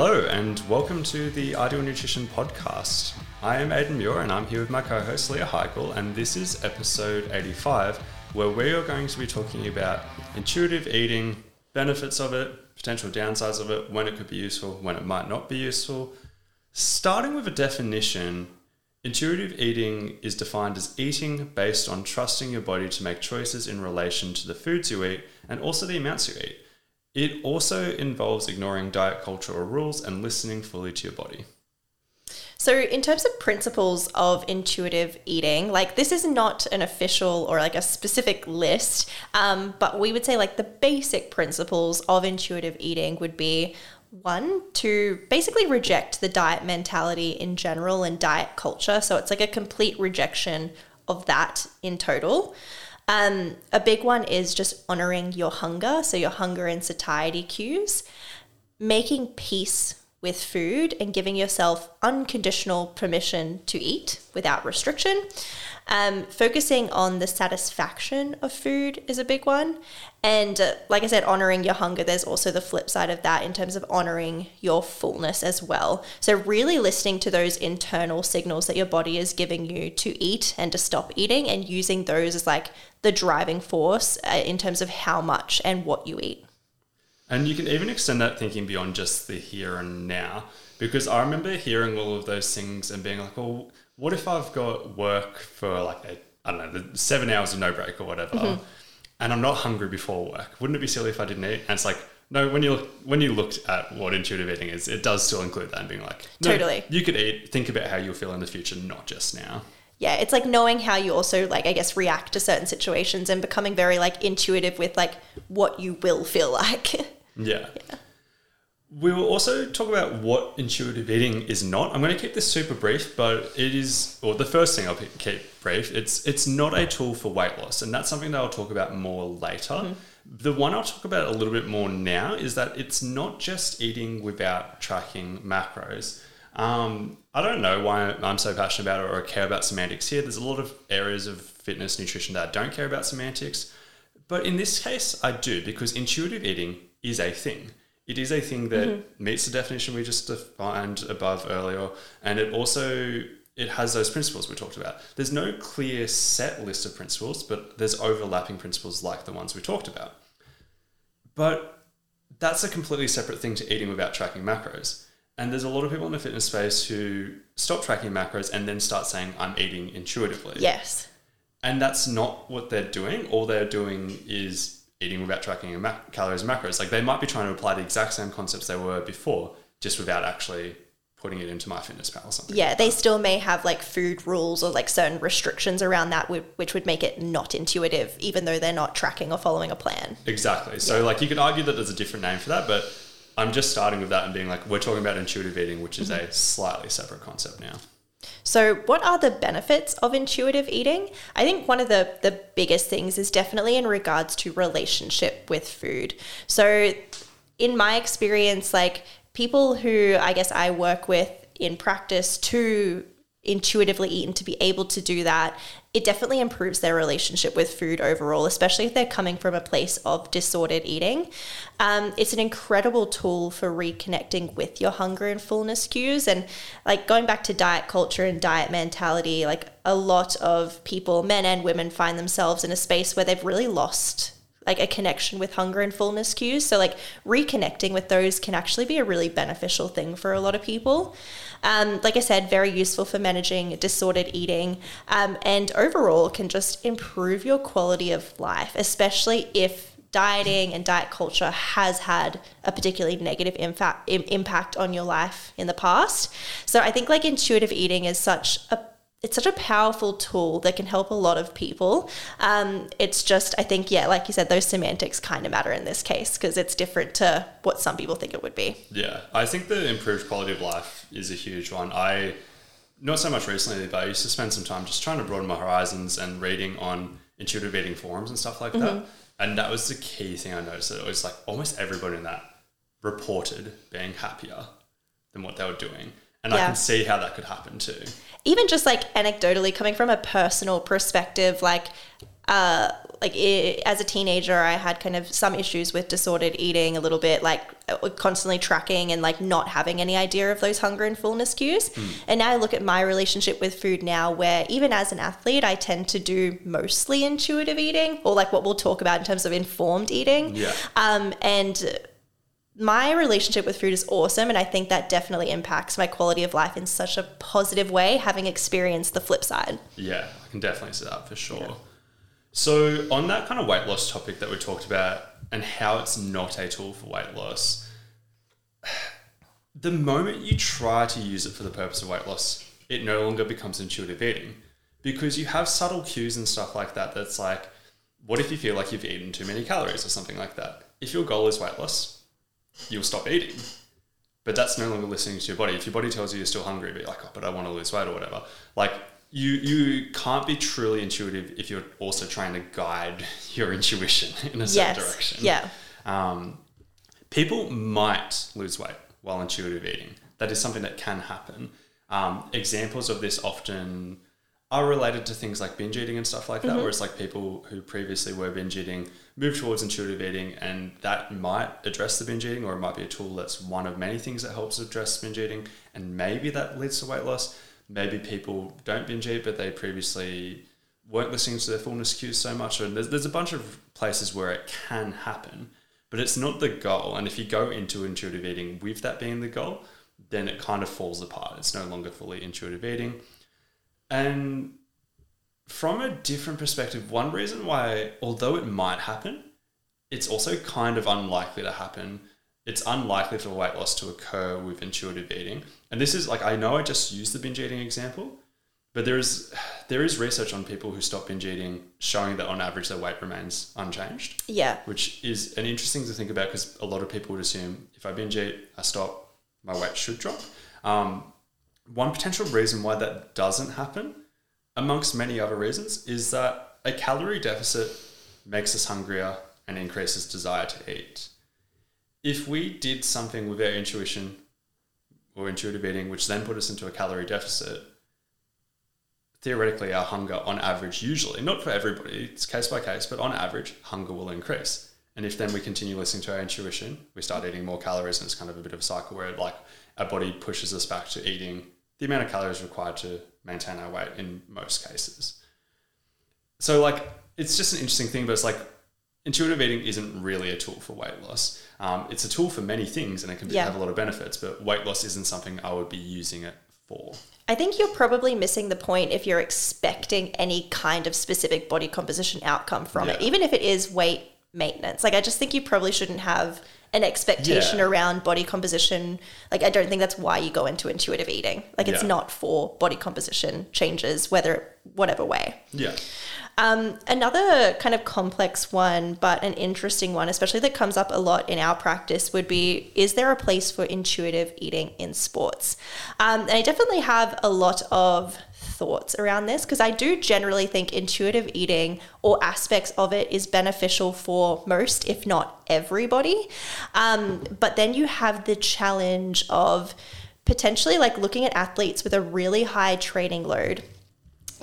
Hello, and welcome to the Ideal Nutrition Podcast. I am Aidan Muir, and I'm here with my co host Leah Higl, and this is episode 85, where we are going to be talking about intuitive eating, benefits of it, potential downsides of it, when it could be useful, when it might not be useful. Starting with a definition, intuitive eating is defined as eating based on trusting your body to make choices in relation to the foods you eat and also the amounts you eat. It also involves ignoring diet culture or rules and listening fully to your body. So, in terms of principles of intuitive eating, like this is not an official or like a specific list, um, but we would say like the basic principles of intuitive eating would be one, to basically reject the diet mentality in general and diet culture. So, it's like a complete rejection of that in total. Um, a big one is just honoring your hunger, so your hunger and satiety cues, making peace with food and giving yourself unconditional permission to eat without restriction. Um, focusing on the satisfaction of food is a big one. And uh, like I said, honoring your hunger, there's also the flip side of that in terms of honoring your fullness as well. So, really listening to those internal signals that your body is giving you to eat and to stop eating, and using those as like the driving force uh, in terms of how much and what you eat. And you can even extend that thinking beyond just the here and now. Because I remember hearing all of those things and being like, well, what if I've got work for like, a, I don't know, the seven hours of no break or whatever, mm-hmm. and I'm not hungry before work? Wouldn't it be silly if I didn't eat? And it's like, no, when you look, when you looked at what intuitive eating is, it does still include that and being like, no, totally, you could eat. Think about how you'll feel in the future, not just now yeah, it's like knowing how you also like I guess react to certain situations and becoming very like intuitive with like what you will feel like. yeah. yeah. We will also talk about what intuitive eating is not. I'm going to keep this super brief, but it is, or the first thing I'll keep brief. It's it's not a tool for weight loss, and that's something that I'll talk about more later. Mm-hmm. The one I'll talk about a little bit more now is that it's not just eating without tracking macros. Um, I don't know why I'm so passionate about it or care about semantics here. There's a lot of areas of fitness, nutrition that I don't care about semantics. But in this case, I do because intuitive eating is a thing. It is a thing that mm-hmm. meets the definition we just defined above earlier, and it also it has those principles we talked about. There's no clear set list of principles, but there's overlapping principles like the ones we talked about. But that's a completely separate thing to eating without tracking macros. And there's a lot of people in the fitness space who stop tracking macros and then start saying, I'm eating intuitively. Yes. And that's not what they're doing. All they're doing is eating without tracking mac- calories and macros. Like they might be trying to apply the exact same concepts they were before, just without actually putting it into MyFitnessPal or something. Yeah, they still may have like food rules or like certain restrictions around that, which would make it not intuitive, even though they're not tracking or following a plan. Exactly. So, yeah. like, you could argue that there's a different name for that, but I'm just starting with that and being like, we're talking about intuitive eating, which is mm-hmm. a slightly separate concept now. So, what are the benefits of intuitive eating? I think one of the, the biggest things is definitely in regards to relationship with food. So, in my experience, like people who I guess I work with in practice to intuitively eaten to be able to do that it definitely improves their relationship with food overall, especially if they're coming from a place of disordered eating. Um, it's an incredible tool for reconnecting with your hunger and fullness cues. And like going back to diet culture and diet mentality, like a lot of people, men and women, find themselves in a space where they've really lost like a connection with hunger and fullness cues. So like reconnecting with those can actually be a really beneficial thing for a lot of people. Um, like I said, very useful for managing disordered eating, um, and overall can just improve your quality of life, especially if dieting and diet culture has had a particularly negative impact impact on your life in the past. So I think like intuitive eating is such a it's such a powerful tool that can help a lot of people. Um, it's just, I think, yeah, like you said, those semantics kind of matter in this case because it's different to what some people think it would be. Yeah, I think the improved quality of life is a huge one. I, not so much recently, but I used to spend some time just trying to broaden my horizons and reading on intuitive eating forums and stuff like mm-hmm. that. And that was the key thing I noticed. That it was like almost everybody in that reported being happier than what they were doing. And yeah. I can see how that could happen too even just like anecdotally coming from a personal perspective, like uh, like i as a teenager, I had kind of some issues with disordered eating a little bit, like uh, constantly tracking and like not having any idea of those hunger and fullness cues. And now I look at my relationship with food now, where even as an athlete, I tend to do mostly intuitive eating, or like what we'll talk about in terms of informed eating. Yeah. Um, and my relationship with food is awesome. And I think that definitely impacts my quality of life in such a positive way, having experienced the flip side. Yeah, I can definitely see that for sure. So, on that kind of weight loss topic that we talked about and how it's not a tool for weight loss, the moment you try to use it for the purpose of weight loss, it no longer becomes intuitive eating because you have subtle cues and stuff like that. That's like, what if you feel like you've eaten too many calories or something like that? If your goal is weight loss, you'll stop eating. But that's no longer listening to your body. If your body tells you you're still hungry, but like, oh, but I want to lose weight or whatever, like you you can't be truly intuitive if you're also trying to guide your intuition in a certain Yes. direction. Yeah. Um, people might lose weight while intuitive eating. That is something that can happen. Um, examples of this often are related to things like binge eating and stuff like that, mm-hmm. where it's like people who previously were binge eating move towards intuitive eating, and that might address the binge eating, or it might be a tool that's one of many things that helps address binge eating, and maybe that leads to weight loss. Maybe people don't binge eat, but they previously weren't listening to their fullness cues so much. And there's, there's a bunch of places where it can happen, but it's not the goal. And if you go into intuitive eating with that being the goal, then it kind of falls apart. It's no longer fully intuitive eating. And from a different perspective, one reason why, although it might happen, it's also kind of unlikely to happen. It's unlikely for weight loss to occur with intuitive eating. And this is like I know I just used the binge eating example, but there is there is research on people who stop binge eating showing that on average their weight remains unchanged, Yeah. which is an interesting to think about because a lot of people would assume if I binge eat, I stop, my weight should drop. Um, one potential reason why that doesn't happen, amongst many other reasons, is that a calorie deficit makes us hungrier and increases desire to eat. If we did something with our intuition or intuitive eating, which then put us into a calorie deficit, theoretically our hunger on average, usually, not for everybody, it's case by case, but on average, hunger will increase. And if then we continue listening to our intuition, we start eating more calories, and it's kind of a bit of a cycle where like our body pushes us back to eating the amount of calories required to maintain our weight in most cases. So like it's just an interesting thing, but it's like intuitive eating isn't really a tool for weight loss. Um, it's a tool for many things, and it can Yeah. have a lot of benefits. But weight loss isn't something I would be using it for. I think you're probably missing the point if you're expecting any kind of specific body composition outcome from it, even if it is weight maintenance. Like, I just think you probably shouldn't have an expectation Yeah. around body composition. Like, I don't think that's why you go into intuitive eating. Like, it's Yeah. not for body composition changes, whether whatever way. Yeah. Um, another kind of complex one, but an interesting one, especially that comes up a lot in our practice, would be is there a place for intuitive eating in sports? Um, and I definitely have a lot of thoughts around this because I do generally think intuitive eating or aspects of it is beneficial for most, if not everybody. Um, but then you have the challenge of potentially like looking at athletes with a really high training load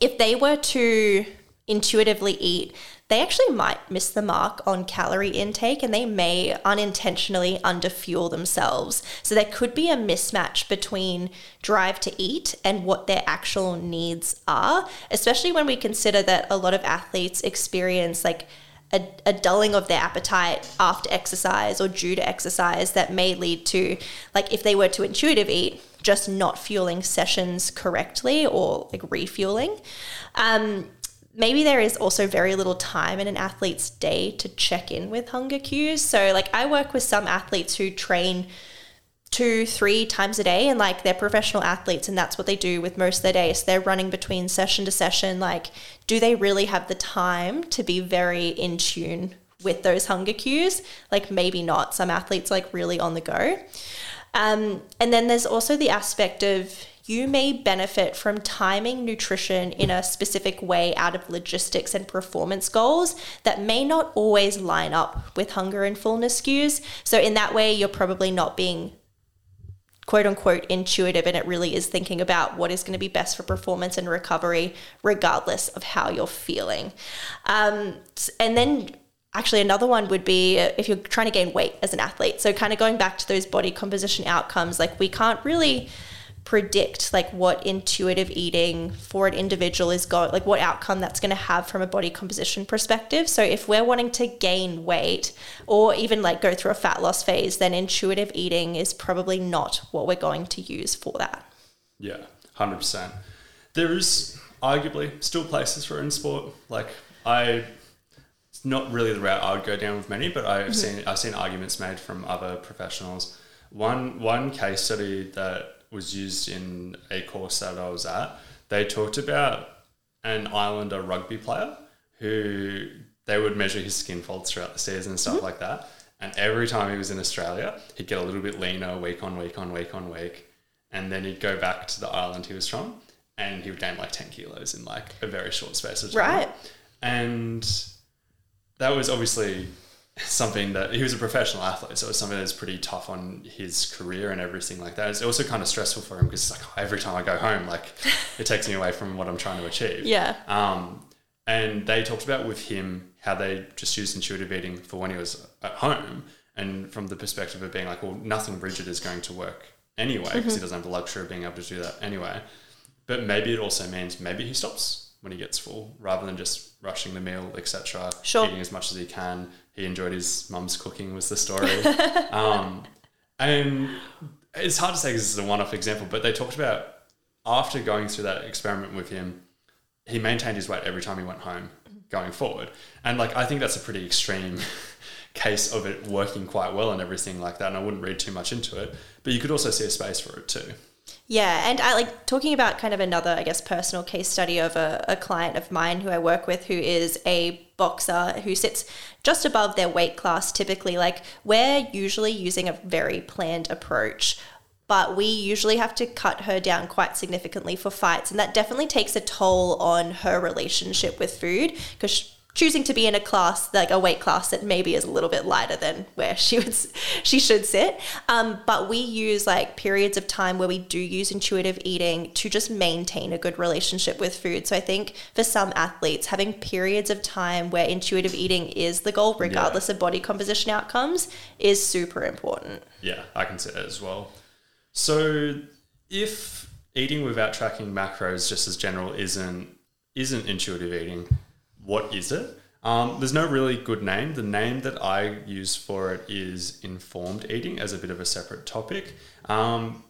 if they were to intuitively eat, they actually might miss the mark on calorie intake and they may unintentionally underfuel themselves. So there could be a mismatch between drive to eat and what their actual needs are, especially when we consider that a lot of athletes experience like a, a dulling of their appetite after exercise or due to exercise that may lead to like if they were to intuitive eat just not fueling sessions correctly or like refueling um, maybe there is also very little time in an athlete's day to check in with hunger cues so like i work with some athletes who train two, three times a day, and like they're professional athletes, and that's what they do with most of their day. So they're running between session to session. Like, do they really have the time to be very in tune with those hunger cues? Like, maybe not. Some athletes like really on the go. Um, and then there's also the aspect of you may benefit from timing nutrition in a specific way out of logistics and performance goals that may not always line up with hunger and fullness cues. So, in that way, you're probably not being quote unquote intuitive and it really is thinking about what is going to be best for performance and recovery regardless of how you're feeling um, and then actually another one would be if you're trying to gain weight as an athlete so kind of going back to those body composition outcomes like we can't really predict like what intuitive eating for an individual is going like what outcome that's going to have from a body composition perspective. So if we're wanting to gain weight or even like go through a fat loss phase then intuitive eating is probably not what we're going to use for that. Yeah 100% there is arguably still places for it in sport. Like i it's not really the route i would go down with many but i've mm-hmm. seen i've seen arguments made from other professionals. One one case study that was used in a course that I was at, they talked about an Islander rugby player who they would measure his skin folds throughout the season and stuff mm-hmm. like that. And every time he was in Australia, he'd get a little bit leaner week on week on week on week. And then he'd go back to the island he was from and he would gain like 10 kilos in like a very short space of time. Right. And that was obviously something that he was a professional athlete, so it was something that's pretty tough on his career and everything like that. It's also kind of stressful for him because like every time I go home, like it takes me away from what I'm trying to achieve. Yeah. Um, and they talked about with him how they just used intuitive eating for when he was at home, and from the perspective of being like, well, nothing rigid is going to work anyway because mm-hmm. he doesn't have the luxury of being able to do that anyway. But maybe it also means maybe he stops when he gets full rather than just rushing the meal, etc. Sure. Eating as much as he can, he enjoyed his mum's cooking was the story. um, and it's hard to say because this is a one-off example, but they talked about after going through that experiment with him, he maintained his weight every time he went home going forward. And like I think that's a pretty extreme case of it working quite well and everything like that. And I wouldn't read too much into it. But you could also see a space for it too. Yeah, and I like talking about kind of another, I guess, personal case study of a, a client of mine who I work with who is a boxer who sits just above their weight class typically. Like, we're usually using a very planned approach but we usually have to cut her down quite significantly for fights. And that definitely takes a toll on her relationship with food because choosing to be in a class like a weight class that maybe is a little bit lighter than where she would she should sit. Um, but we use like periods of time where we do use intuitive eating to just maintain a good relationship with food. So i think for some athletes having periods of time where intuitive eating is the goal regardless yeah. of body composition outcomes is super important. Yeah i can say that as well. So if eating without tracking macros just as general isn't isn't intuitive eating what is it? Um, there's no really good name. The name that I use for it is informed eating as a bit of a separate topic. Um,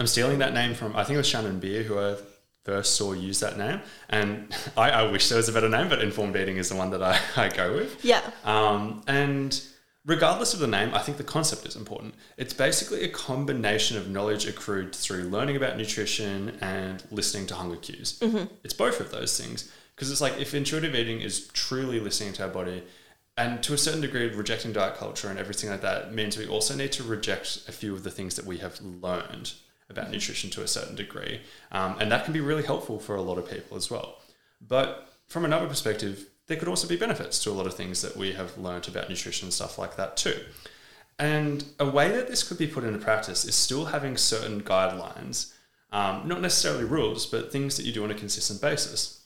I'm stealing that name from, I think it was Shannon Beer who I first saw use that name. And I, I wish there was a better name, but informed eating is the one that I, I go with. Yeah. Um, and regardless of the name, I think the concept is important. It's basically a combination of knowledge accrued through learning about nutrition and listening to hunger cues. Mm-hmm. It's both of those things. Because it's like if intuitive eating is truly listening to our body, and to a certain degree, rejecting diet culture and everything like that means we also need to reject a few of the things that we have learned about mm-hmm. nutrition to a certain degree. Um, and that can be really helpful for a lot of people as well. But from another perspective, there could also be benefits to a lot of things that we have learned about nutrition and stuff like that too. And a way that this could be put into practice is still having certain guidelines, um, not necessarily rules, but things that you do on a consistent basis.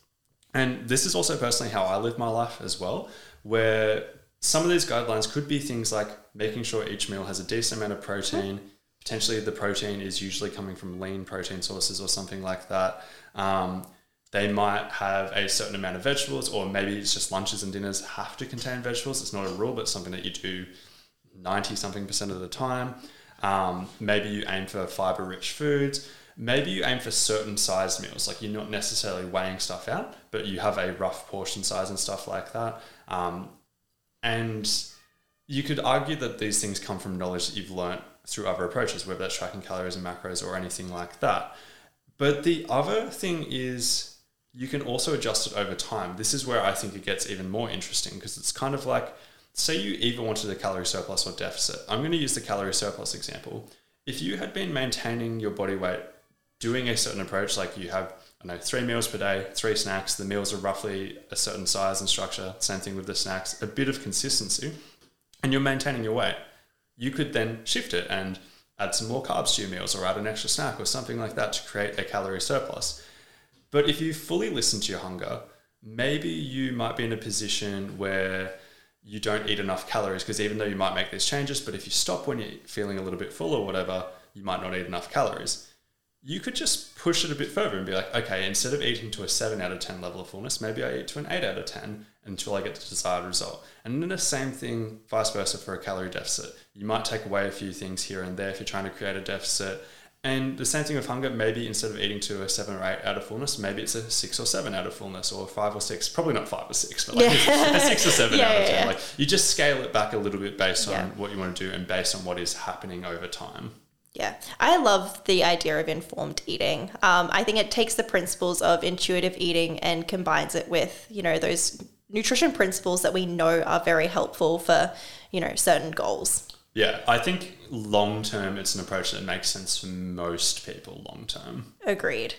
And this is also personally how I live my life as well, where some of these guidelines could be things like making sure each meal has a decent amount of protein. Potentially, the protein is usually coming from lean protein sources or something like that. Um, they might have a certain amount of vegetables, or maybe it's just lunches and dinners have to contain vegetables. It's not a rule, but something that you do 90 something percent of the time. Um, maybe you aim for fiber rich foods maybe you aim for certain size meals. Like you're not necessarily weighing stuff out, but you have a rough portion size and stuff like that. Um, and you could argue that these things come from knowledge that you've learnt through other approaches, whether that's tracking calories and macros or anything like that. But the other thing is you can also adjust it over time. This is where I think it gets even more interesting because it's kind of like, say you either wanted a calorie surplus or deficit. I'm going to use the calorie surplus example. If you had been maintaining your body weight doing a certain approach, like you have, I know, three meals per day, three snacks, the meals are roughly a certain size and structure, same thing with the snacks, a bit of consistency, and you're maintaining your weight, you could then shift it and add some more carbs to your meals or add an extra snack or something like that to create a calorie surplus. But if you fully listen to your hunger, maybe you might be in a position where you don't eat enough calories because even though you might make these changes, but if you stop when you're feeling a little bit full or whatever, you might not eat enough calories. You could just push it a bit further and be like, okay, instead of eating to a 7 out of 10 level of fullness, maybe I eat to an 8 out of 10 until I get the desired result. And then the same thing, vice versa, for a calorie deficit. You might take away a few things here and there if you're trying to create a deficit and the same thing with hunger, maybe instead of eating to a seven or eight out of fullness, maybe it's a six or seven out of fullness or five or six. Probably not five or six, but like yeah. a six or seven yeah, out of ten. Yeah, like you just scale it back a little bit based on what you want to do and based on what is happening over time. Yeah, I love the idea of informed eating. Um, I think it takes the principles of intuitive eating and combines it with, you know, those nutrition principles that we know are very helpful for, you know, certain goals. Yeah, I think long term, it's an approach that makes sense for most people long term. Agreed.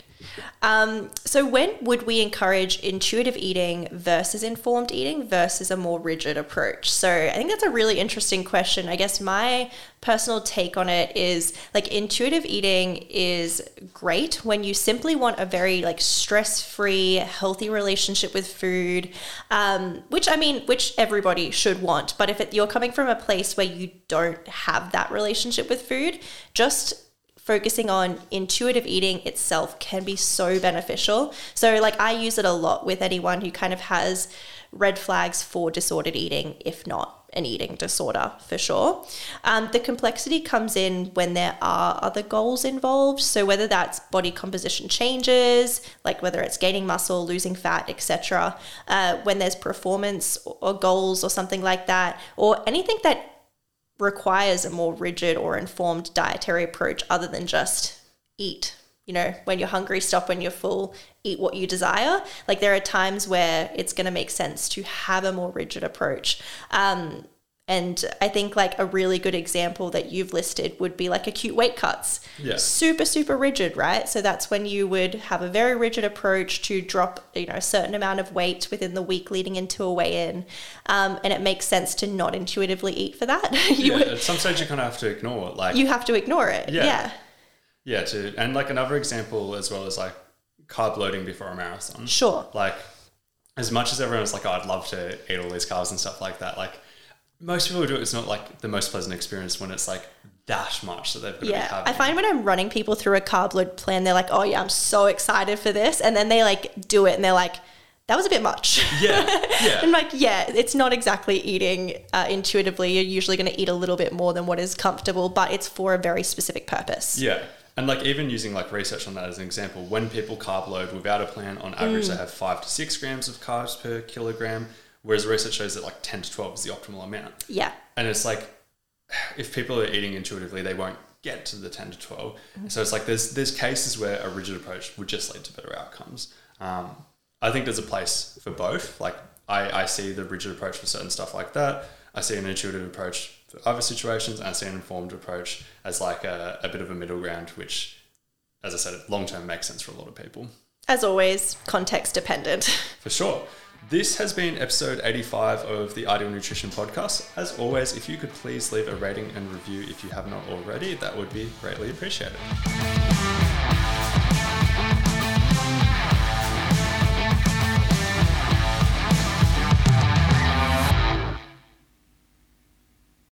Um, so, when would we encourage intuitive eating versus informed eating versus a more rigid approach? So, I think that's a really interesting question. I guess my personal take on it is like intuitive eating is great when you simply want a very like stress-free, healthy relationship with food, um, which I mean, which everybody should want. But if it, you're coming from a place where you don't have that relationship with food, just focusing on intuitive eating itself can be so beneficial. So, like, I use it a lot with anyone who kind of has red flags for disordered eating, if not an eating disorder for sure. Um, the complexity comes in when there are other goals involved. So, whether that's body composition changes, like whether it's gaining muscle, losing fat, etc., uh, when there's performance or goals or something like that, or anything that requires a more rigid or informed dietary approach other than just eat. You know, when you're hungry, stop when you're full, eat what you desire. Like there are times where it's going to make sense to have a more rigid approach. Um, and I think like a really good example that you've listed would be like acute weight cuts. Yeah. Super, super rigid, right? So that's when you would have a very rigid approach to drop, you know, a certain amount of weight within the week leading into a weigh-in. Um, and it makes sense to not intuitively eat for that. you yeah, would, at some stage you kind of have to ignore it. Like you have to ignore it. Yeah. Yeah. Yeah. To, and like another example as well as like carb loading before a marathon. Sure. Like as much as everyone's like, oh, I'd love to eat all these carbs and stuff like that. Like most people do it. It's not like the most pleasant experience when it's like that much that they've got yeah. to be having. I find when I'm running people through a carb load plan, they're like, oh yeah, I'm so excited for this. And then they like do it and they're like, that was a bit much. Yeah. Yeah. I'm like, yeah, it's not exactly eating uh, intuitively. You're usually going to eat a little bit more than what is comfortable, but it's for a very specific purpose. Yeah. And like even using like research on that as an example, when people carb load without a plan, on average mm. they have five to six grams of carbs per kilogram Whereas research shows that like 10 to 12 is the optimal amount. Yeah. And it's like, if people are eating intuitively, they won't get to the 10 to 12. Mm-hmm. So it's like there's there's cases where a rigid approach would just lead to better outcomes. Um, I think there's a place for both. Like I, I see the rigid approach for certain stuff like that. I see an intuitive approach for other situations, and I see an informed approach as like a, a bit of a middle ground, which, as I said, long term makes sense for a lot of people. As always, context dependent. For sure. This has been episode 85 of the Ideal Nutrition Podcast. As always, if you could please leave a rating and review if you have not already, that would be greatly appreciated.